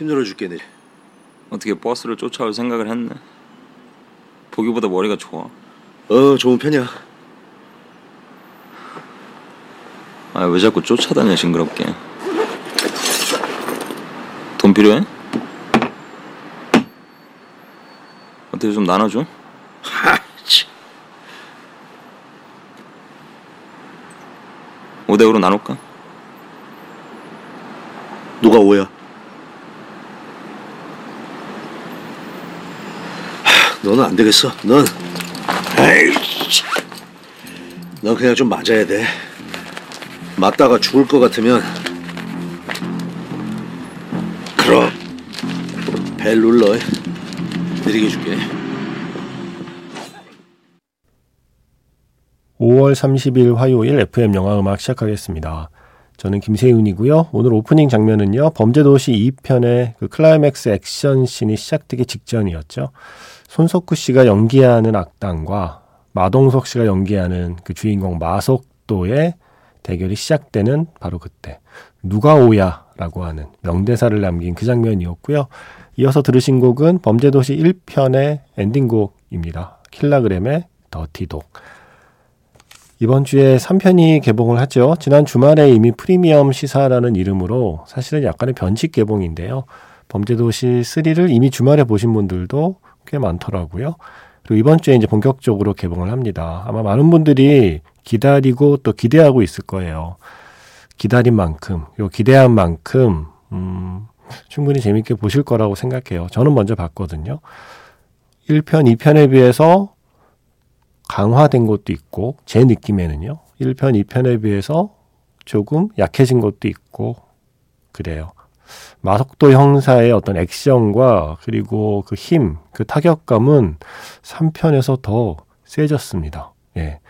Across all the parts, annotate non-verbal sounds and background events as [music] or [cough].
힘들어 죽겠네. 어떻게 버스를 쫓아올 생각을 했네. 보기보다 머리가 좋아. 어, 좋은 편이야. 아, 왜 자꾸 쫓아다녀 징그럽게. 돈 필요해? 어떻게 좀 나눠줘? 하, 치. 5대5로 나눌까? 누가 오야? 너는 안 되겠어. 넌, 치. 넌 그냥 좀 맞아야 돼. 맞다가 죽을 것 같으면, 그럼 벨 눌러. 느리게 줄게. 5월 30일 화요일 FM 영화 음악 시작하겠습니다. 저는 김세윤이고요. 오늘 오프닝 장면은요. 범죄도시 2편의 그 클라이맥스 액션 씬이 시작되기 직전이었죠. 손석구 씨가 연기하는 악당과 마동석 씨가 연기하는 그 주인공 마석도의 대결이 시작되는 바로 그때 누가 오야라고 하는 명대사를 남긴 그 장면이었고요. 이어서 들으신 곡은 범죄도시 1편의 엔딩곡입니다. 킬라그램의 더티독. 이번 주에 3편이 개봉을 하죠. 지난 주말에 이미 프리미엄 시사라는 이름으로 사실은 약간의 변칙 개봉인데요. 범죄도시 3를 이미 주말에 보신 분들도 꽤 많더라고요. 그리고 이번 주에 이제 본격적으로 개봉을 합니다. 아마 많은 분들이 기다리고 또 기대하고 있을 거예요. 기다린 만큼, 요 기대한 만큼, 음, 충분히 재밌게 보실 거라고 생각해요. 저는 먼저 봤거든요. 1편, 2편에 비해서 강화된 것도 있고, 제 느낌에는요. 1편, 2편에 비해서 조금 약해진 것도 있고, 그래요. 마석도 형사의 어떤 액션과 그리고 그 힘, 그 타격감은 3편에서 더 세졌습니다. 예.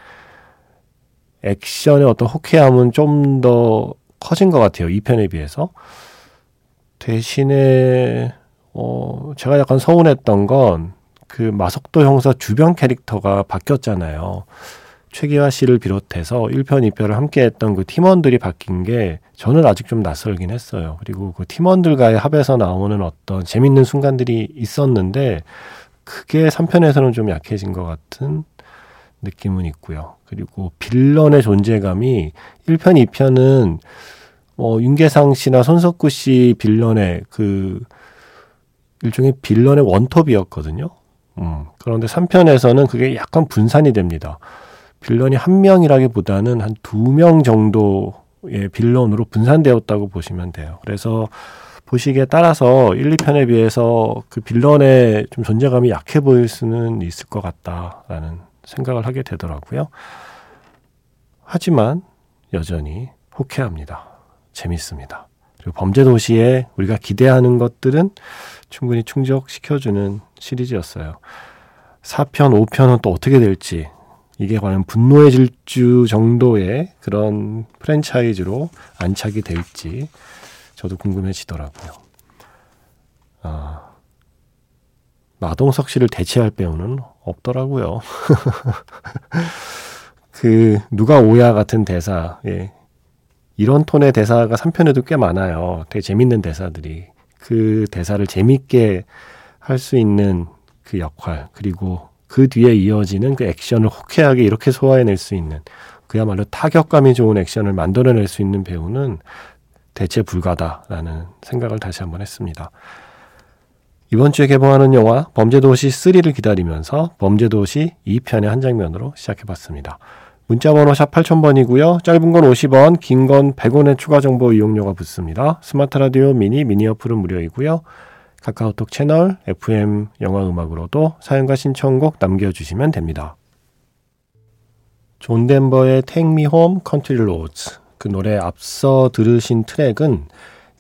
액션의 어떤 호쾌함은 좀 더 커진 것 같아요. 2편에 비해서. 대신에, 어, 제가 약간 서운했던 건 그 마석도 형사 주변 캐릭터가 바뀌었잖아요. 최기화 씨를 비롯해서 1편, 2편을 함께 했던 그 팀원들이 바뀐 게 저는 아직 좀 낯설긴 했어요. 그리고 그 팀원들과의 합에서 나오는 어떤 재밌는 순간들이 있었는데 그게 3편에서는 좀 약해진 것 같은 느낌은 있고요. 그리고 빌런의 존재감이 1편, 2편은 어, 윤계상 씨나 손석구 씨 빌런의 그 일종의 빌런의 원톱이었거든요. 음, 그런데 3편에서는 그게 약간 분산이 됩니다. 빌런이 한 명이라기보다는 한 두 명 정도의 빌런으로 분산되었다고 보시면 돼요. 그래서 보시기에 따라서 1, 2편에 비해서 그 빌런의 좀 존재감이 약해 보일 수는 있을 것 같다라는 생각을 하게 되더라고요. 하지만 여전히 호쾌합니다. 재밌습니다. 그리고 범죄도시에 우리가 기대하는 것들은 충분히 충족시켜주는 시리즈였어요. 4편, 5편은 또 어떻게 될지 이게 과연 분노의 질주 정도의 그런 프랜차이즈로 안착이 될지 저도 궁금해지더라고요. 아, 마동석 씨를 대체할 배우는 없더라고요. [laughs] 그 누가 오야 같은 대사, 예. 이런 톤의 대사가 3편에도 꽤 많아요. 되게 재밌는 대사들이. 그 대사를 재밌게 할 수 있는 그 역할, 그리고 그 뒤에 이어지는 그 액션을 호쾌하게 이렇게 소화해낼 수 있는 그야말로 타격감이 좋은 액션을 만들어낼 수 있는 배우는 대체 불가다라는 생각을 다시 한번 했습니다. 이번 주에 개봉하는 영화 범죄도시 3를 기다리면서 범죄도시 2편의 한 장면으로 시작해봤습니다. 문자번호 샵 8000번이고요. 짧은 건 50원, 긴 건 100원의 추가 정보 이용료가 붙습니다. 스마트 라디오 미니, 미니 어플은 무료이고요. 카카오톡 채널 FM 영화 음악으로도 사연과 신청곡 남겨주시면 됩니다. 존 덴버의 Take Me Home Country Roads 그 노래 앞서 들으신 트랙은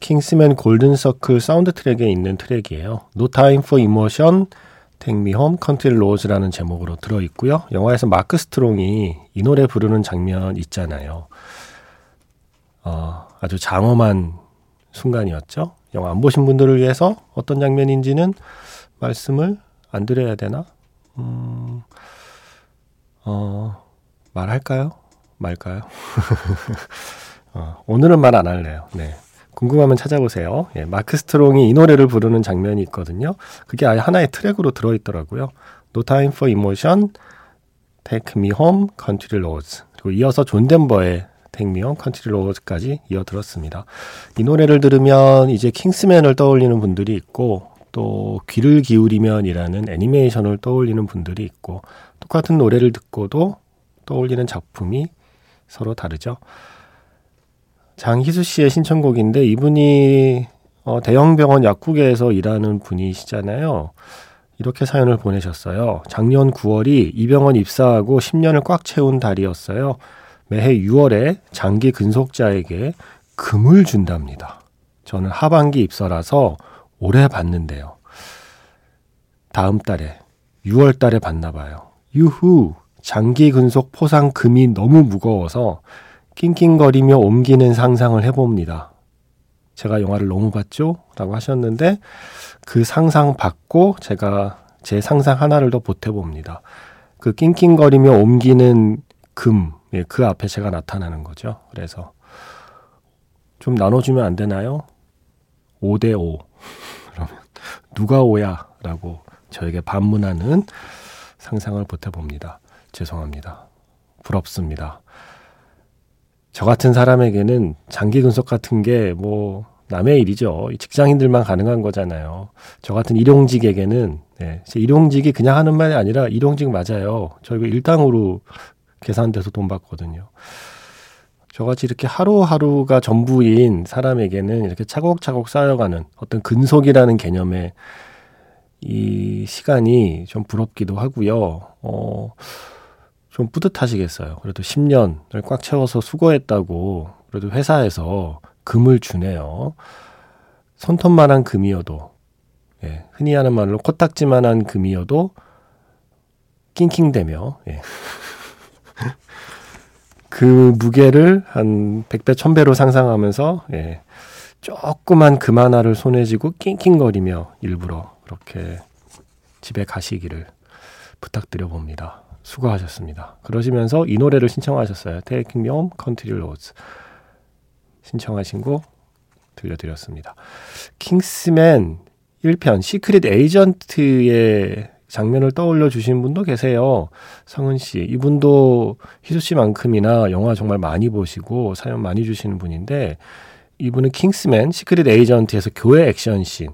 킹스맨 골든 서클 사운드 트랙에 있는 트랙이에요. No Time for Emotion, Take Me Home Country Roads라는 제목으로 들어 있고요. 영화에서 마크 스트롱이 이 노래 부르는 장면 있잖아요. 어, 아주 장엄한 순간이었죠. 영화 안 보신 분들을 위해서 어떤 장면인지는 말씀을 안 드려야 되나? 음, 어, 말할까요? 말까요? [laughs] 어, 오늘은 말 안 할래요. 네. 궁금하면 찾아보세요. 예, 마크 스트롱이 이 노래를 부르는 장면이 있거든요. 그게 아예 하나의 트랙으로 들어있더라고요. No Time for Emotion, Take Me Home, Country Roads. 그리고 이어서 존 덴버의 Take Me Home, Country Roads까지 이어 들었습니다. 이 노래를 들으면 이제 킹스맨을 떠올리는 분들이 있고 또 귀를 기울이면이라는 애니메이션을 떠올리는 분들이 있고 똑같은 노래를 듣고도 떠올리는 작품이 서로 다르죠. 장희수 씨의 신청곡인데 이분이 어, 대형 병원 약국에서 일하는 분이시잖아요. 이렇게 사연을 보내셨어요. 작년 9월이 이 병원 입사하고 10년을 꽉 채운 달이었어요. 매해 6월에 장기 근속자에게 금을 준답니다. 저는 하반기 입사라서 올해 받는데요. 다음 달에 6월 달에 받나 봐요. 유후 장기 근속 포상 금이 너무 무거워서 낑낑거리며 옮기는 상상을 해봅니다. 제가 영화를 너무 봤죠? 라고 하셨는데 그 상상 받고 제가 제 상상 하나를 더 보태봅니다. 그 낑낑거리며 옮기는 금, 예, 그 앞에 제가 나타나는 거죠. 그래서 좀 나눠주면 안 되나요? 5대5. 그러면 누가 5야? 라고 저에게 반문하는 상상을 보태봅니다. 죄송합니다. 부럽습니다. 저 같은 사람에게는 장기 근속 같은 게 뭐 남의 일이죠. 직장인들만 가능한 거잖아요. 저 같은 일용직에게는 네, 일용직이 그냥 하는 말이 아니라 일용직 맞아요. 저 이거 일당으로 계산돼서 돈 받거든요. 저같이 이렇게 하루하루가 전부인 사람에게는 이렇게 차곡차곡 쌓여가는 어떤 근속이라는 개념의 이 시간이 좀 부럽기도 하고요. 어, 좀 뿌듯하시겠어요. 그래도 10년을 꽉 채워서 수고했다고 그래도 회사에서 금을 주네요. 손톱만한 금이어도 예, 흔히 하는 말로 코딱지만한 금이어도 낑낑대며 예. [laughs] 그 무게를 한 100배, 1000배로 상상하면서 예, 조그만 금 하나를 손에 쥐고 낑낑거리며 일부러 그렇게 집에 가시기를 부탁드려 봅니다. 수고하셨습니다. 그러시면서 이 노래를 신청하셨어요. Taking Me Home, Country Roads. 신청하신 곡 들려드렸습니다. 킹스맨 1편 시크릿 에이전트의 장면을 떠올려 주신 분도 계세요. 성은 씨. 이분도 희수 씨만큼이나 영화 정말 많이 보시고 사연 많이 주시는 분인데 이분은 킹스맨 시크릿 에이전트에서 교회 액션 씬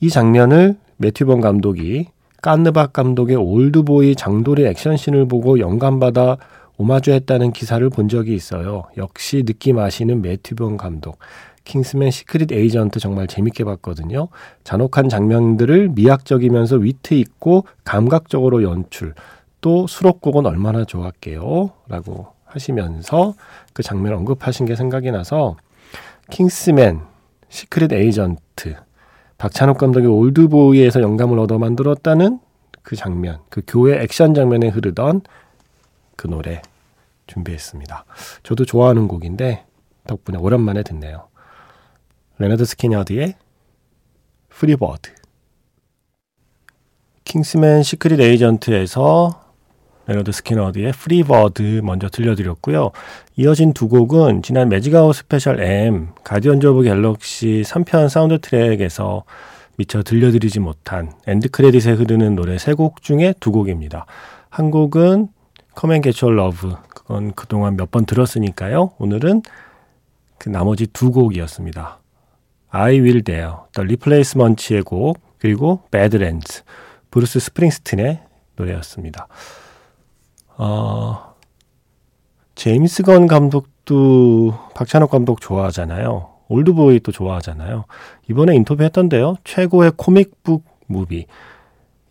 이 장면을 매튜 본 감독이 깐느박 감독의 올드보이 장도리 액션씬을 보고 영감받아 오마주했다는 기사를 본 적이 있어요. 역시 느낌 아시는 매튜 본 감독. 킹스맨 시크릿 에이전트 정말 재밌게 봤거든요. 잔혹한 장면들을 미학적이면서 위트 있고 감각적으로 연출. 또 수록곡은 얼마나 좋았게요. 라고 하시면서 그 장면 언급하신 게 생각이 나서 킹스맨 시크릿 에이전트 박찬욱 감독의 올드보이에서 영감을 얻어 만들었다는 그 장면, 그 교회 액션 장면에 흐르던 그 노래 준비했습니다. 저도 좋아하는 곡인데 덕분에 오랜만에 듣네요. 레너드 스키너드의 Free Bird 킹스맨 시크릿 에이전트에서 레너드 스키너드의 Free Bird 먼저 들려드렸고요. 이어진 두 곡은 지난 매직아웃 스페셜 M 가디언즈 오브 갤럭시 3편 사운드 트랙에서 미처 들려드리지 못한 엔드 크레딧에 흐르는 노래 세 곡 중에 두 곡입니다. 한 곡은 Come and Get Your Love 그건 그동안 몇 번 들었으니까요. 오늘은 그 나머지 두 곡이었습니다. I Will Dare, The Replacements의 곡 그리고 Badlands 브루스 스프링스틴의 노래였습니다. 어, 제임스 건 감독도 박찬욱 감독 좋아하잖아요. 올드보이 또 좋아하잖아요. 이번에 인터뷰했던데요. 최고의 comic book movie.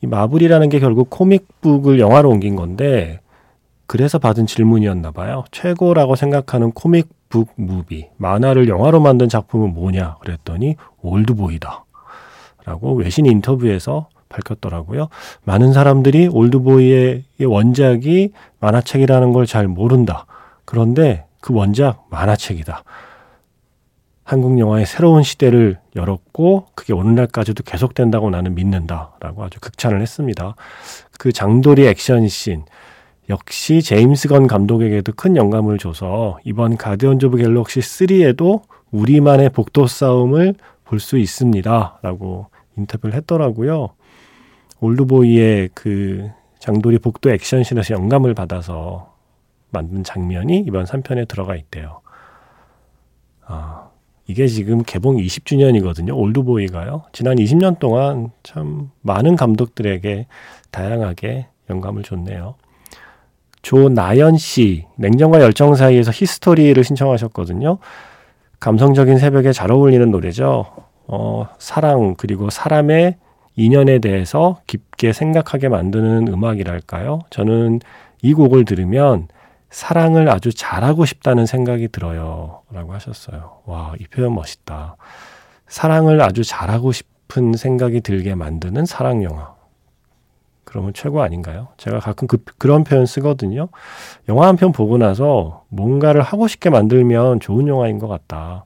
이 마블이라는 게 결국 comic book을 영화로 옮긴 건데 그래서 받은 질문이었나 봐요. 최고라고 생각하는 comic book movie. 만화를 영화로 만든 작품은 뭐냐? 그랬더니 올드보이다. 라고 외신 인터뷰에서 밝혔더라고요. 많은 사람들이 올드보이의 원작이 만화책이라는 걸 잘 모른다. 그런데 그 원작 만화책이다. 한국 영화의 새로운 시대를 열었고 그게 오늘날까지도 계속된다고 나는 믿는다라고 아주 극찬을 했습니다. 그 장도리 액션씬 역시 제임스 건 감독에게도 큰 영감을 줘서 이번 가디언즈 오브 갤럭시 3에도 우리만의 복도 싸움을 볼 수 있습니다. 라고 인터뷰를 했더라고요. 올드보이의 그 장도리 복도 액션씬에서 영감을 받아서 만든 장면이 이번 3편에 들어가 있대요. 아, 이게 지금 개봉 20주년이거든요. 올드보이가요. 지난 20년 동안 참 많은 감독들에게 다양하게 영감을 줬네요. 조나연 씨, 냉정과 열정 사이에서 히스토리를 신청하셨거든요. 감성적인 새벽에 잘 어울리는 노래죠. 어, 사랑, 그리고 사람의 인연에 대해서 깊게 생각하게 만드는 음악이랄까요? 저는 이 곡을 들으면 사랑을 아주 잘하고 싶다는 생각이 들어요. 라고 하셨어요. 와, 이 표현 멋있다. 사랑을 아주 잘하고 싶은 생각이 들게 만드는 사랑 영화. 그러면 최고 아닌가요? 제가 가끔 그, 그런 표현 쓰거든요. 영화 한 편 보고 나서 뭔가를 하고 싶게 만들면 좋은 영화인 것 같다.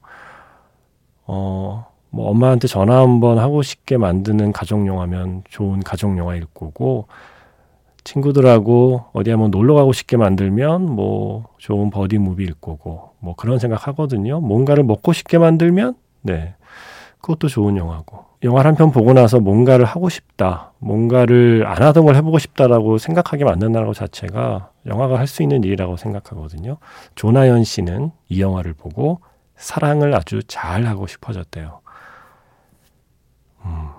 어, 뭐 엄마한테 전화 한번 하고 싶게 만드는 가족 영화면 좋은 가족 영화일 거고, 친구들하고 어디 한번 놀러 가고 싶게 만들면 뭐 좋은 버디 무비일 거고 뭐 그런 생각 하거든요. 뭔가를 먹고 싶게 만들면 네. 그것도 좋은 영화고. 영화 한편 보고 나서 뭔가를 하고 싶다. 뭔가를 안 하던 걸 해보고 싶다라고 생각하게 만든다는 것 자체가 영화가 할 수 있는 일이라고 생각하거든요. 조나연 씨는 이 영화를 보고 사랑을 아주 잘 하고 싶어졌대요. 음,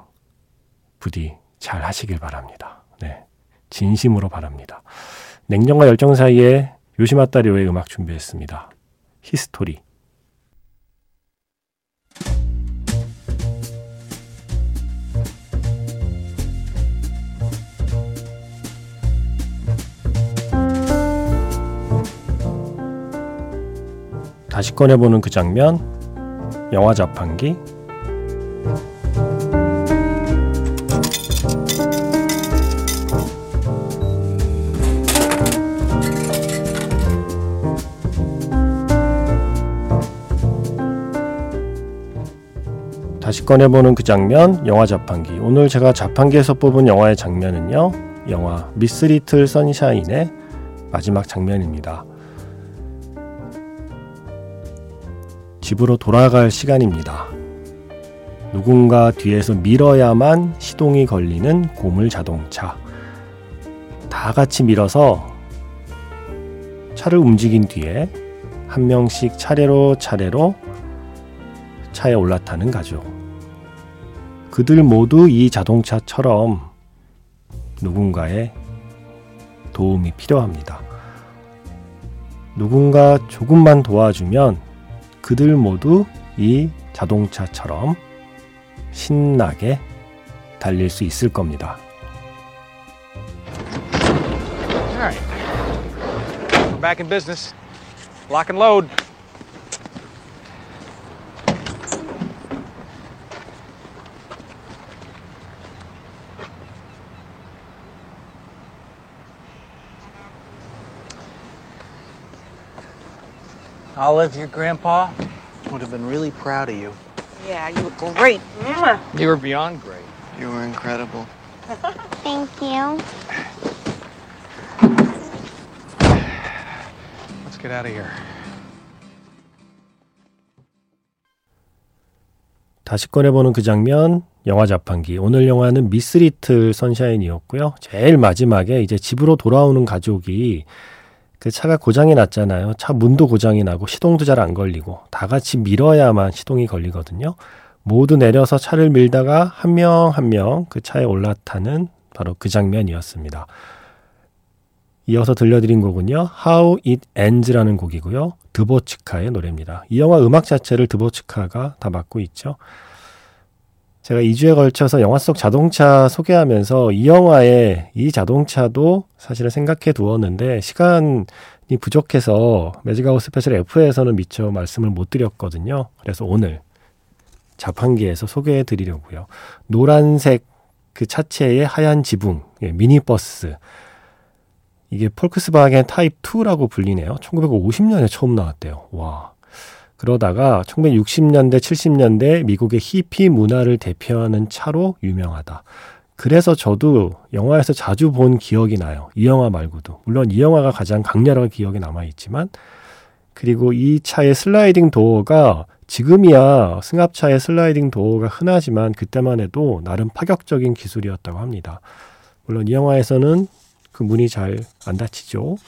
부디 잘 하시길 바랍니다. 네. 진심으로 바랍니다. 냉정과 열정 사이에 요시마 따리오의 음악 준비했습니다. 히스토리. 다시 꺼내보는 그 장면, 영화 자판기, 다시 꺼내보는 그 장면, 영화 자판기. 오늘 제가 자판기에서 뽑은 영화의 장면은요, 영화 미스 리틀 선샤인의 마지막 장면입니다. 집으로 돌아갈 시간입니다. 누군가 뒤에서 밀어야만 시동이 걸리는 고물 자동차. 다 같이 밀어서 차를 움직인 뒤에 한 명씩 차례로 차례로 차에 올라타는 가족. 그들 모두 이 자동차처럼 누군가의 도움이 필요합니다. 누군가 조금만 도와주면 그들 모두 이 자동차처럼 신나게 달릴 수 있을 겁니다. Olive, your grandpa would have been really proud of you. Yeah, you look great. You were beyond great. You were incredible. Thank you. Let's get out of here. 다시 꺼내보는 그 장면, 영화 자판기. 오늘 영화는 미스 리틀 선샤인이었고요. 제일 마지막에 이제 집으로 돌아오는 가족이 그 차가 고장이 났잖아요. 차 문도 고장이 나고 시동도 잘 안 걸리고 다 같이 밀어야만 시동이 걸리거든요. 모두 내려서 차를 밀다가 한 명 한 명 그 차에 올라타는 바로 그 장면이었습니다. 이어서 들려드린 곡은요. How It Ends라는 곡이고요. 드보츠카의 노래입니다. 이 영화 음악 자체를 드보츠카가 다 맡고 있죠. 제가 2주에 걸쳐서 영화 속 자동차 소개하면서 이 영화의 이 자동차도 사실은 생각해 두었는데 시간이 부족해서 매직아웃 스페셜 F에서는 미처 말씀을 못 드렸거든요. 그래서 오늘 자판기에서 소개해 드리려고요. 노란색 그 차체의 하얀 지붕, 예, 미니버스. 이게 폴크스바겐 타입 2라고 불리네요. 1950년에 처음 나왔대요. 와. 그러다가 1960년대, 70년대 미국의 히피 문화를 대표하는 차로 유명하다. 그래서 저도 영화에서 자주 본 기억이 나요. 이 영화 말고도. 물론 이 영화가 가장 강렬하게 기억에 남아있지만, 그리고 이 차의 슬라이딩 도어가 지금이야 승합차의 슬라이딩 도어가 흔하지만 그때만 해도 나름 파격적인 기술이었다고 합니다. 물론 이 영화에서는 그 문이 잘 안 닫히죠.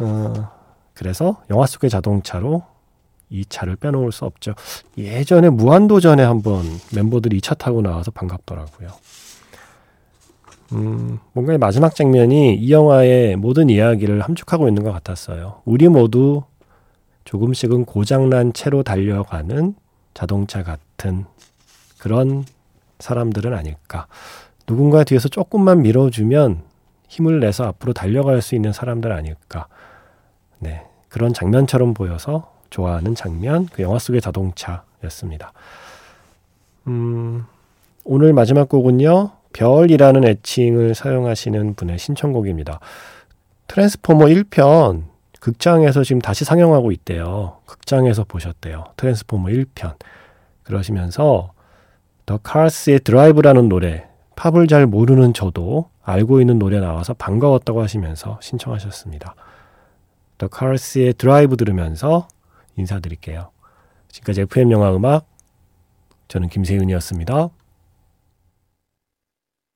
어, 그래서 영화 속의 자동차로 이 차를 빼놓을 수 없죠. 예전에 무한도전에 한번 멤버들이 이 차 타고 나와서 반갑더라고요. 음, 뭔가 의 마지막 장면이 이 영화의 모든 이야기를 함축하고 있는 것 같았어요. 우리 모두 조금씩은 고장난 채로 달려가는 자동차 같은 그런 사람들은 아닐까. 누군가 뒤에서 조금만 밀어주면 힘을 내서 앞으로 달려갈 수 있는 사람들 아닐까. 네. 그런 장면처럼 보여서 좋아하는 장면, 그 영화 속의 자동차였습니다. 음, 오늘 마지막 곡은요, 별이라는 애칭을 사용하시는 분의 신청곡입니다. 트랜스포머 1편, 극장에서 지금 다시 상영하고 있대요. 극장에서 보셨대요. 트랜스포머 1편. 그러시면서, The Cars의 Drive라는 노래, 팝을 잘 모르는 저도 알고 있는 노래 나와서 반가웠다고 하시면서 신청하셨습니다. The Cars의 Drive 들으면서 인사드릴게요. 지금까지 FM 영화 음악 저는 김세윤이었습니다.